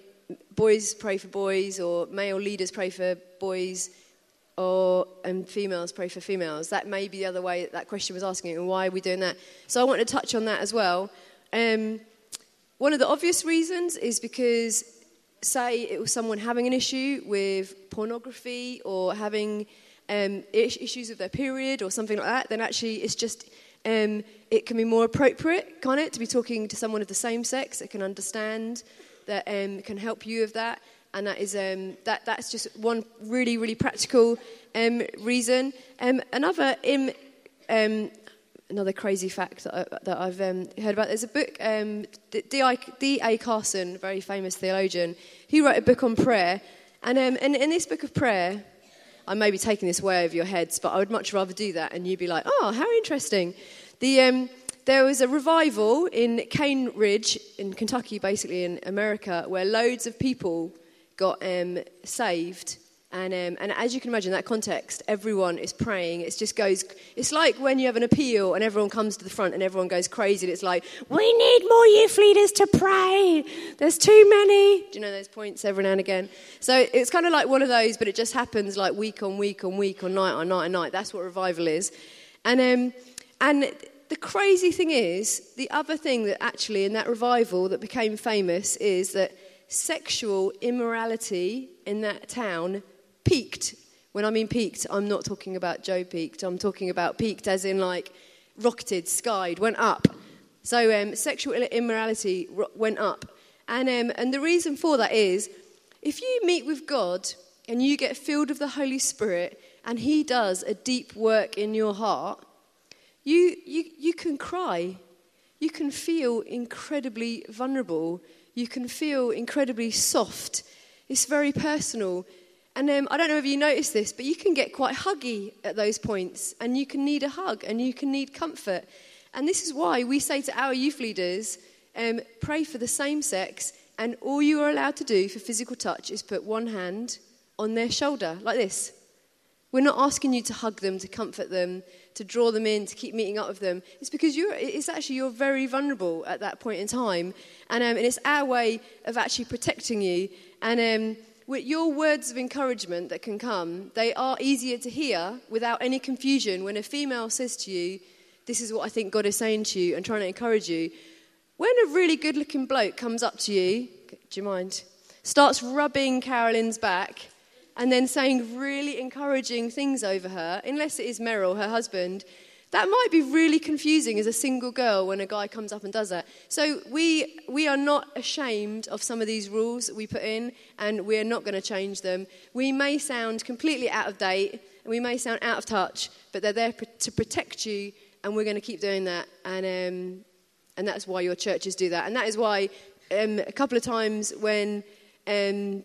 boys pray for boys, or male leaders pray for boys, or and females pray for females. That may be the other way that question was asking, and why are we doing that? So I want to touch on that as well. Um, one of the obvious reasons is because, say, it was someone having an issue with pornography or having um, is- issues with their period or something like that, then actually it's just um, it can be more appropriate, can't it, to be talking to someone of the same sex that can understand, that um, can help you with that, and that is um, that that's just one really really practical um, reason. Um, another another crazy fact that, I, that I've um, heard about. There's a book, um, D.A. Carson, very famous theologian. He wrote a book on prayer, and um, in, in this book of prayer, I may be taking this way over your heads, but I would much rather do that, and you'd be like, "Oh, how interesting!" The um, there was a revival in Cane Ridge in Kentucky, basically in America, where loads of people got um, saved. And, um, and as you can imagine, that context, everyone is praying. It just goes, it's like when you have an appeal and everyone comes to the front and everyone goes crazy. And it's like, we need more youth leaders to pray. There's too many. Do you know those points every now and again? So it's kind of like one of those, but it just happens like week on week on week on night on night on night. That's what revival is. And, um, and the crazy thing is, the other thing that actually in that revival that became famous is that sexual immorality in that town peaked. When I mean peaked, I'm not talking about Joe peaked. I'm talking about peaked as in like rocketed, skied, went up. So um, sexual immorality ro- went up. And, um, and the reason for that is If you meet with God and you get filled with the Holy Spirit and He does a deep work in your heart, you, you, you can cry. You can feel incredibly vulnerable. You can feel incredibly soft. It's very personal. And um, I don't know if you noticed this, but you can get quite huggy at those points, and you can need a hug and you can need comfort. And this is why we say to our youth leaders um, pray for the same sex, and all you are allowed to do for physical touch is put one hand on their shoulder, like this. We're not asking you to hug them, to comfort them, to draw them in, to keep meeting up with them. It's because you're, it's actually you're very vulnerable at that point in time. And, um, and it's our way of actually protecting you. And um, your words of encouragement that can come, they are easier to hear without any confusion when a female says to you, This is what I think God is saying to you and trying to encourage you. When a really good looking bloke comes up to you, do you mind? Starts rubbing Carolyn's back and then saying really encouraging things over her, unless it is Merrill, her husband, that might be really confusing as a single girl when a guy comes up and does that. So we, we are not ashamed of some of these rules that we put in, and we're not going to change them. We may sound completely out of date, and we may sound out of touch, but they're there to protect you, and we're going to keep doing that. And, um, and that's why your churches do that. And that is why um, a couple of times when um,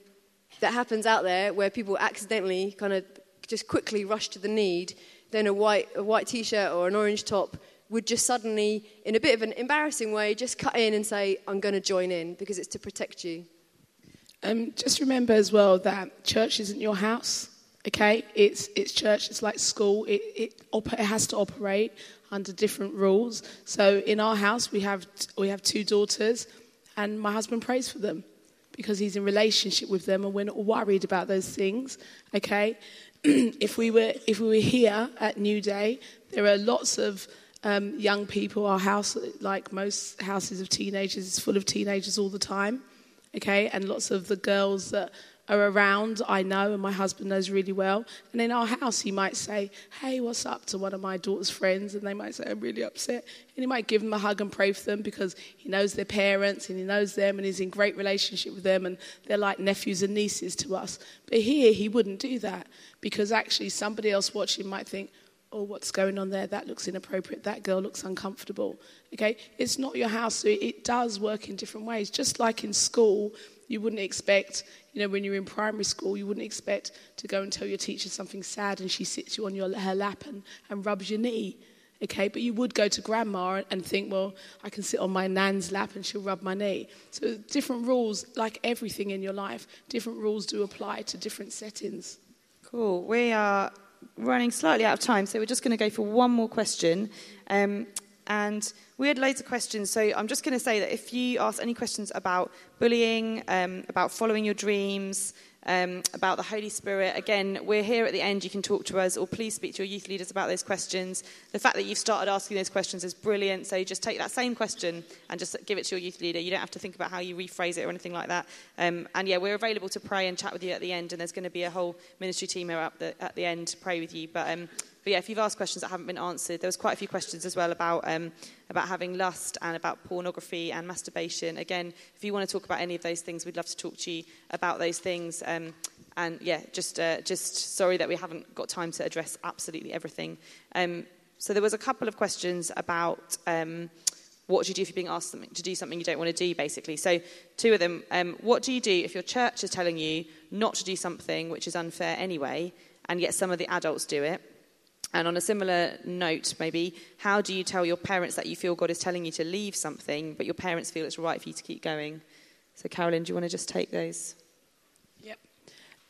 that happens out there where people accidentally kind of just quickly rush to the need, then a white, a white t shirt or an orange top would just suddenly, in a bit of an embarrassing way, just cut in and say, I'm going to join in because it's to protect you. Um, just remember as well that church isn't your house, okay? It's, it's church, it's like school, it, it, op- it has to operate under different rules. So in our house, we have, we have two daughters, and my husband prays for them because he's in relationship with them and we're not worried about those things okay if we were if we were here at Newday there are lots of um, young people. Our house like most houses of teenagers is full of teenagers all the time okay? And lots of the girls that are around, I know, and my husband knows really well. And in our house, he might say, Hey, what's up to one of my daughter's friends? And they might say, I'm really upset. And he might give them a hug and pray for them because he knows their parents and he knows them and he's in great relationship with them and they're like nephews and nieces to us. But here, he wouldn't do that because actually somebody else watching might think, Oh, what's going on there? That looks inappropriate. That girl looks uncomfortable. Okay? It's not your house, so it does work in different ways. Just like in school, you wouldn't expect, you know, when you're in primary school, you wouldn't expect to go and tell your teacher something sad and she sits you on your, her lap and, and rubs your knee. Okay, but you would go to grandma and think, well, I can sit on my nan's lap and she'll rub my knee. So, different rules, like everything in your life, different rules do apply to different settings. Cool. We are running slightly out of time, so we're just going to go for one more question. Um, and we had loads of questions, so I'm just going to say that if you ask any questions about bullying, um, about following your dreams, um, about the Holy Spirit, again, we're here at the end. You can talk to us, or please speak to your youth leaders about those questions. The fact that you've started asking those questions is brilliant. So just take that same question and just give it to your youth leader. You don't have to think about how you rephrase it or anything like that. Um, and yeah, we're available to pray and chat with you at the end, and there's going to be a whole ministry team here at the, at the end to pray with you. But um, but yeah, if you've asked questions that haven't been answered, there was quite a few questions as well about um, about having lust and about pornography and masturbation. Again, if you want to talk about any of those things, we'd love to talk to you about those things. Um, and yeah, just uh, just sorry that we haven't got time to address absolutely everything. Um, so there was a couple of questions about. Um, what do you do if you're being asked to do something you don't want to do, basically? So, two of them. Um, what do you do if your church is telling you not to do something which is unfair anyway, and yet some of the adults do it? And on a similar note, maybe, how do you tell your parents that you feel God is telling you to leave something, but your parents feel it's right for you to keep going? So, Carolyn, do you want to just take those? Yep.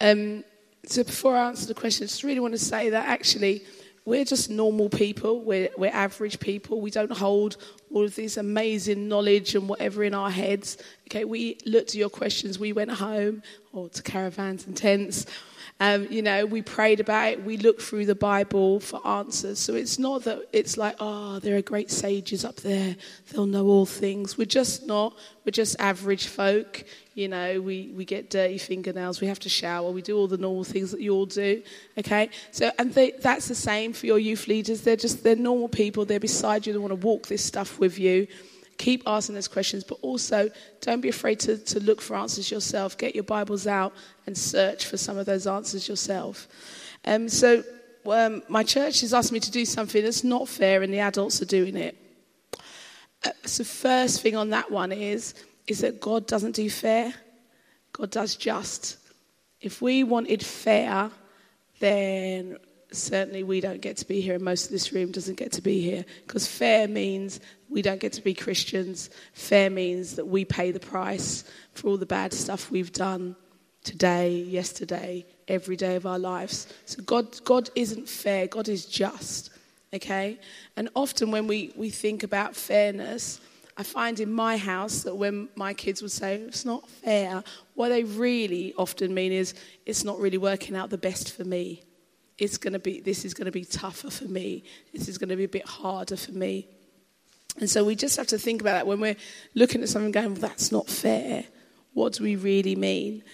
Um, so, before I answer the question, I just really want to say that actually we're just normal people, we're, we're average people. We don't hold all of this amazing knowledge and whatever in our heads. Okay, we looked at your questions, we went home, or to caravans and tents um, you know, we prayed about it. We looked through the Bible for answers. So it's not that it's like, oh, there are great sages up there. They'll know all things. We're just not. We're just average folk. You know, we, we get dirty fingernails. We have to shower. We do all the normal things that you all do. Okay? So, and they, that's the same for your youth leaders. They're just, they're normal people. They're beside you. They want to walk this stuff with you. Keep asking those questions, but also don't be afraid to, to look for answers yourself. Get your Bibles out and search for some of those answers yourself. Um, so, um, my church has asked me to do something that's not fair, and the adults are doing it. Uh, so, first thing on that one is, is that God doesn't do fair, God does just. If we wanted fair, then certainly we don't get to be here, and most of this room doesn't get to be here. Because fair means we don't get to be Christians. Fair means that we pay the price for all the bad stuff we've done today, yesterday, every day of our lives. So God, God isn't fair, God is just. Okay? And often when we, we think about fairness, I find in my house that when my kids would say, it's not fair, what they really often mean is, it's not really working out the best for me. It's going to be, this is going to be tougher for me. This is going to be a bit harder for me. And so we just have to think about that when we're looking at something going, well, that's not fair. What do we really mean?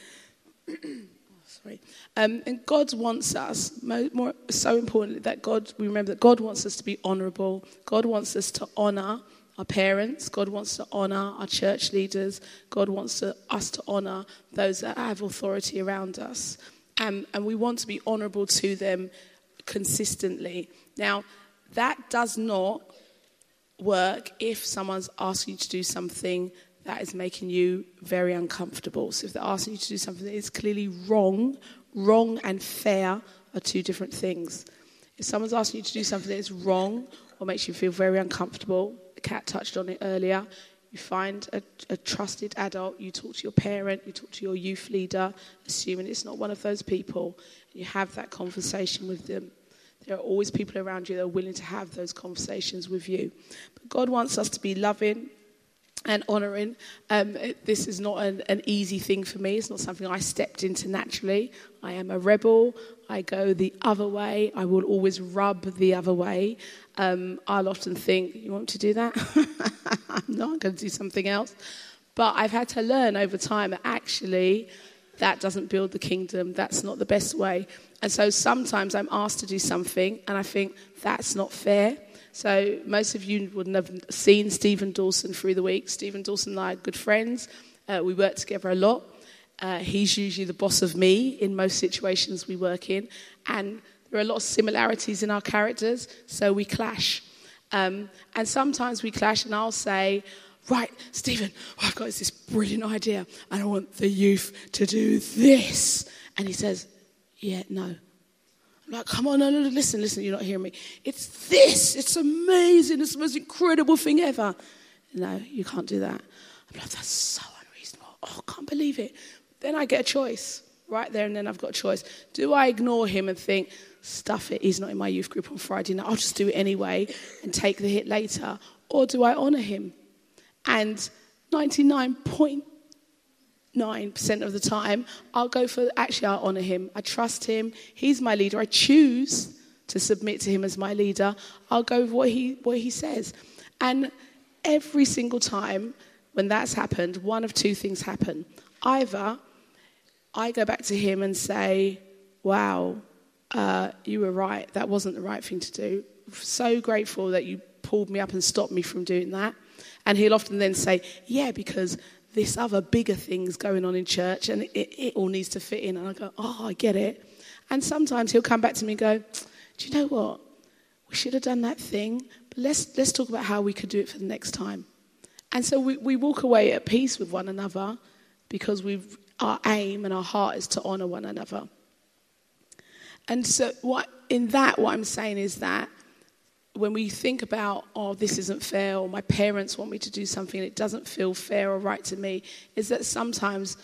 Sorry. Um, and God wants us, more, more, so importantly, that God, we remember that God wants us to be honourable. God wants us to honour our parents. God wants to honour our church leaders. God wants to, us to honour those that have authority around us. Um, and we want to be honourable to them consistently. Now, that does not work if someone's asking you to do something that is making you very uncomfortable. So if they're asking you to do something that is clearly wrong, wrong and fair are two different things. If someone's asking you to do something that is wrong or makes you feel very uncomfortable, Kat touched on it earlier, you find a, a, trusted adult, you talk to your parent, you talk to your youth leader, assuming it's not one of those people, you have that conversation with them. There are always people around you that are willing to have those conversations with you. But God wants us to be loving and honouring. Um, this is not an, an, easy thing for me. It's not something I stepped into naturally. I am a rebel. I go the other way. I will always rub the other way. Um, I'll often think, You want to do that? I'm not going to do something else. But I've had to learn over time that actually that doesn't build the kingdom. That's not the best way. And so sometimes I'm asked to do something and I think that's not fair. So most of you wouldn't have seen Stephen Dawson through the week. Stephen Dawson and I are good friends. Uh, we work together a lot. Uh, he's usually the boss of me in most situations we work in. And there are a lot of similarities in our characters, so we clash. Um, and sometimes we clash, and I'll say, Right, Stephen, I've got this brilliant idea, and I want the youth to do this. And he says, yeah, no. Like, come on, no, no, listen, listen, you're not hearing me. It's this. It's amazing. It's the most incredible thing ever. No, you can't do that. I'm like, that's so unreasonable. Oh, I can't believe it. Then I get a choice. Right there and then I've got a choice. Do I ignore him and think, stuff it, he's not in my youth group on Friday night, I'll just do it anyway and take the hit later? Or do I honour him? And 99 point 9% of the time, I'll go for actually, I'll honor him. I trust him. He's my leader. I choose to submit to him as my leader. I'll go with what he, what he says. And every single time when that's happened, one of two things happen. Either I go back to him and say, Wow, uh, you were right. That wasn't the right thing to do. So grateful that you pulled me up and stopped me from doing that. And he'll often then say, Yeah, because this other bigger things going on in church and it, it all needs to fit in. And I go, oh, I get it. And sometimes he'll come back to me and go, do you know what? We should have done that thing, but let's, let's talk about how we could do it for the next time. And so we, we walk away at peace with one another because we've, our aim and our heart is to honor one another. And so, what, in that, what I'm saying is that when we think about, oh, this isn't fair, or my parents want me to do something and it doesn't feel fair or right to me, is that sometimes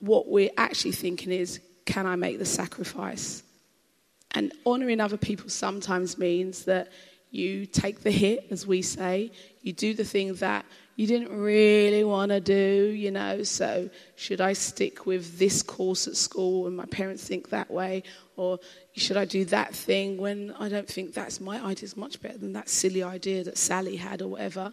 what we're actually thinking is, can I make the sacrifice? And honoring other people sometimes means that you take the hit, as we say, you do the thing that you didn't really want to do, you know. So, should I stick with this course at school and my parents think that way? Or should I do that thing when I don't think that's my idea is much better than that silly idea that Sally had or whatever?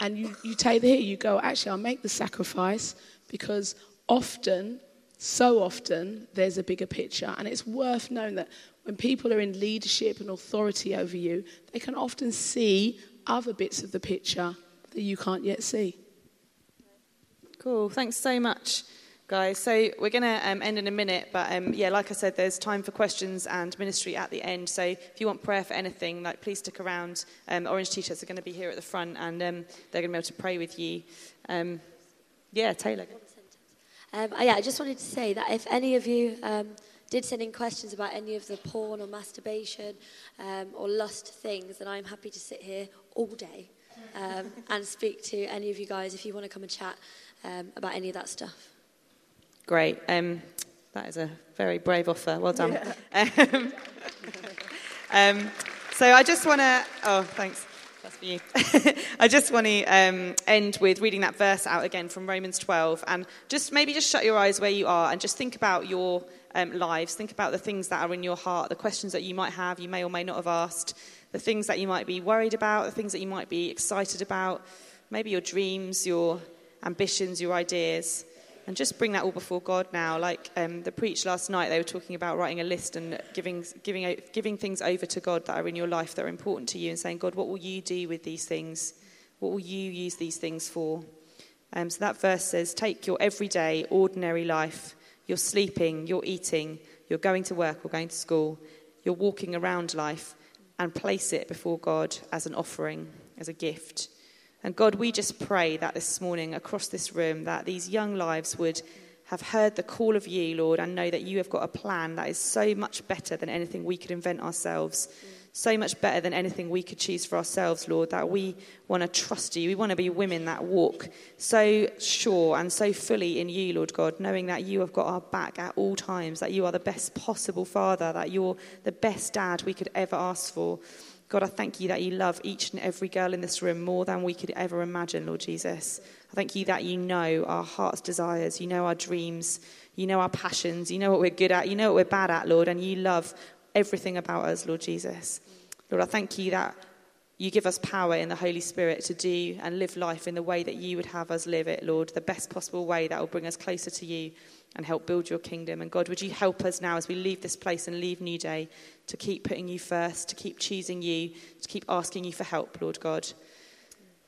And you, you take the hit, you go, actually, I'll make the sacrifice because often, so often, there's a bigger picture. And it's worth knowing that when people are in leadership and authority over you, they can often see other bits of the picture that you can't yet see. Cool. Thanks so much, guys. So we're going to um, end in a minute, but um, yeah, like I said, there's time for questions and ministry at the end. So if you want prayer for anything, like please stick around. Um, orange t-shirts are going to be here at the front, and um, they're going to be able to pray with you. Um, yeah, Taylor. Um, yeah, I just wanted to say that if any of you did send in questions about any of the porn or masturbation or lust things, then I'm happy to sit here all day and speak to any of you guys if you want to come and chat about any of that stuff. Great. Um, that is a very brave offer. Well done. Um, um, so I just want to. Oh, thanks. That's for you. I just want to um, end with reading that verse out again from Romans 12, and just maybe just shut your eyes where you are and just think about your um, lives. Think about the things that are in your heart, the questions that you might have, you may or may not have asked, the things that you might be worried about, the things that you might be excited about, maybe your dreams, your ambitions, your ideas, and just bring that all before God now. Like um, the preach last night, they were talking about writing a list and giving, giving, giving things over to God that are in your life that are important to you and saying, God, what will you do with these things? What will you use these things for? Um, so that verse says, Take your everyday, ordinary life. You're sleeping, you're eating, you're going to work or going to school, you're walking around life, and place it before God as an offering, as a gift. And God, we just pray that this morning across this room, that these young lives would have heard the call of you, Lord, and know that you have got a plan that is so much better than anything we could invent ourselves, so much better than anything we could choose for ourselves, Lord, that we want to trust you. We want to be women that walk so sure and so fully in you, Lord God, knowing that you have got our back at all times, that you are the best possible Father, that you're the best dad we could ever ask for. God, I thank you that you love each and every girl in this room more than we could ever imagine, Lord Jesus. I thank you that you know our heart's desires, you know our dreams, you know our passions, you know what we're good at, you know what we're bad at, Lord, and you love everything about us, Lord Jesus. Lord, I thank you that you give us power in the Holy Spirit to do and live life in the way that you would have us live it, Lord, the best possible way that will bring us closer to you and help build your kingdom. And God, would you help us now as we leave this place and leave Newday to keep putting you first, to keep choosing you, to keep asking you for help, Lord God,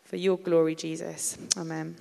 for your glory, Jesus. Amen.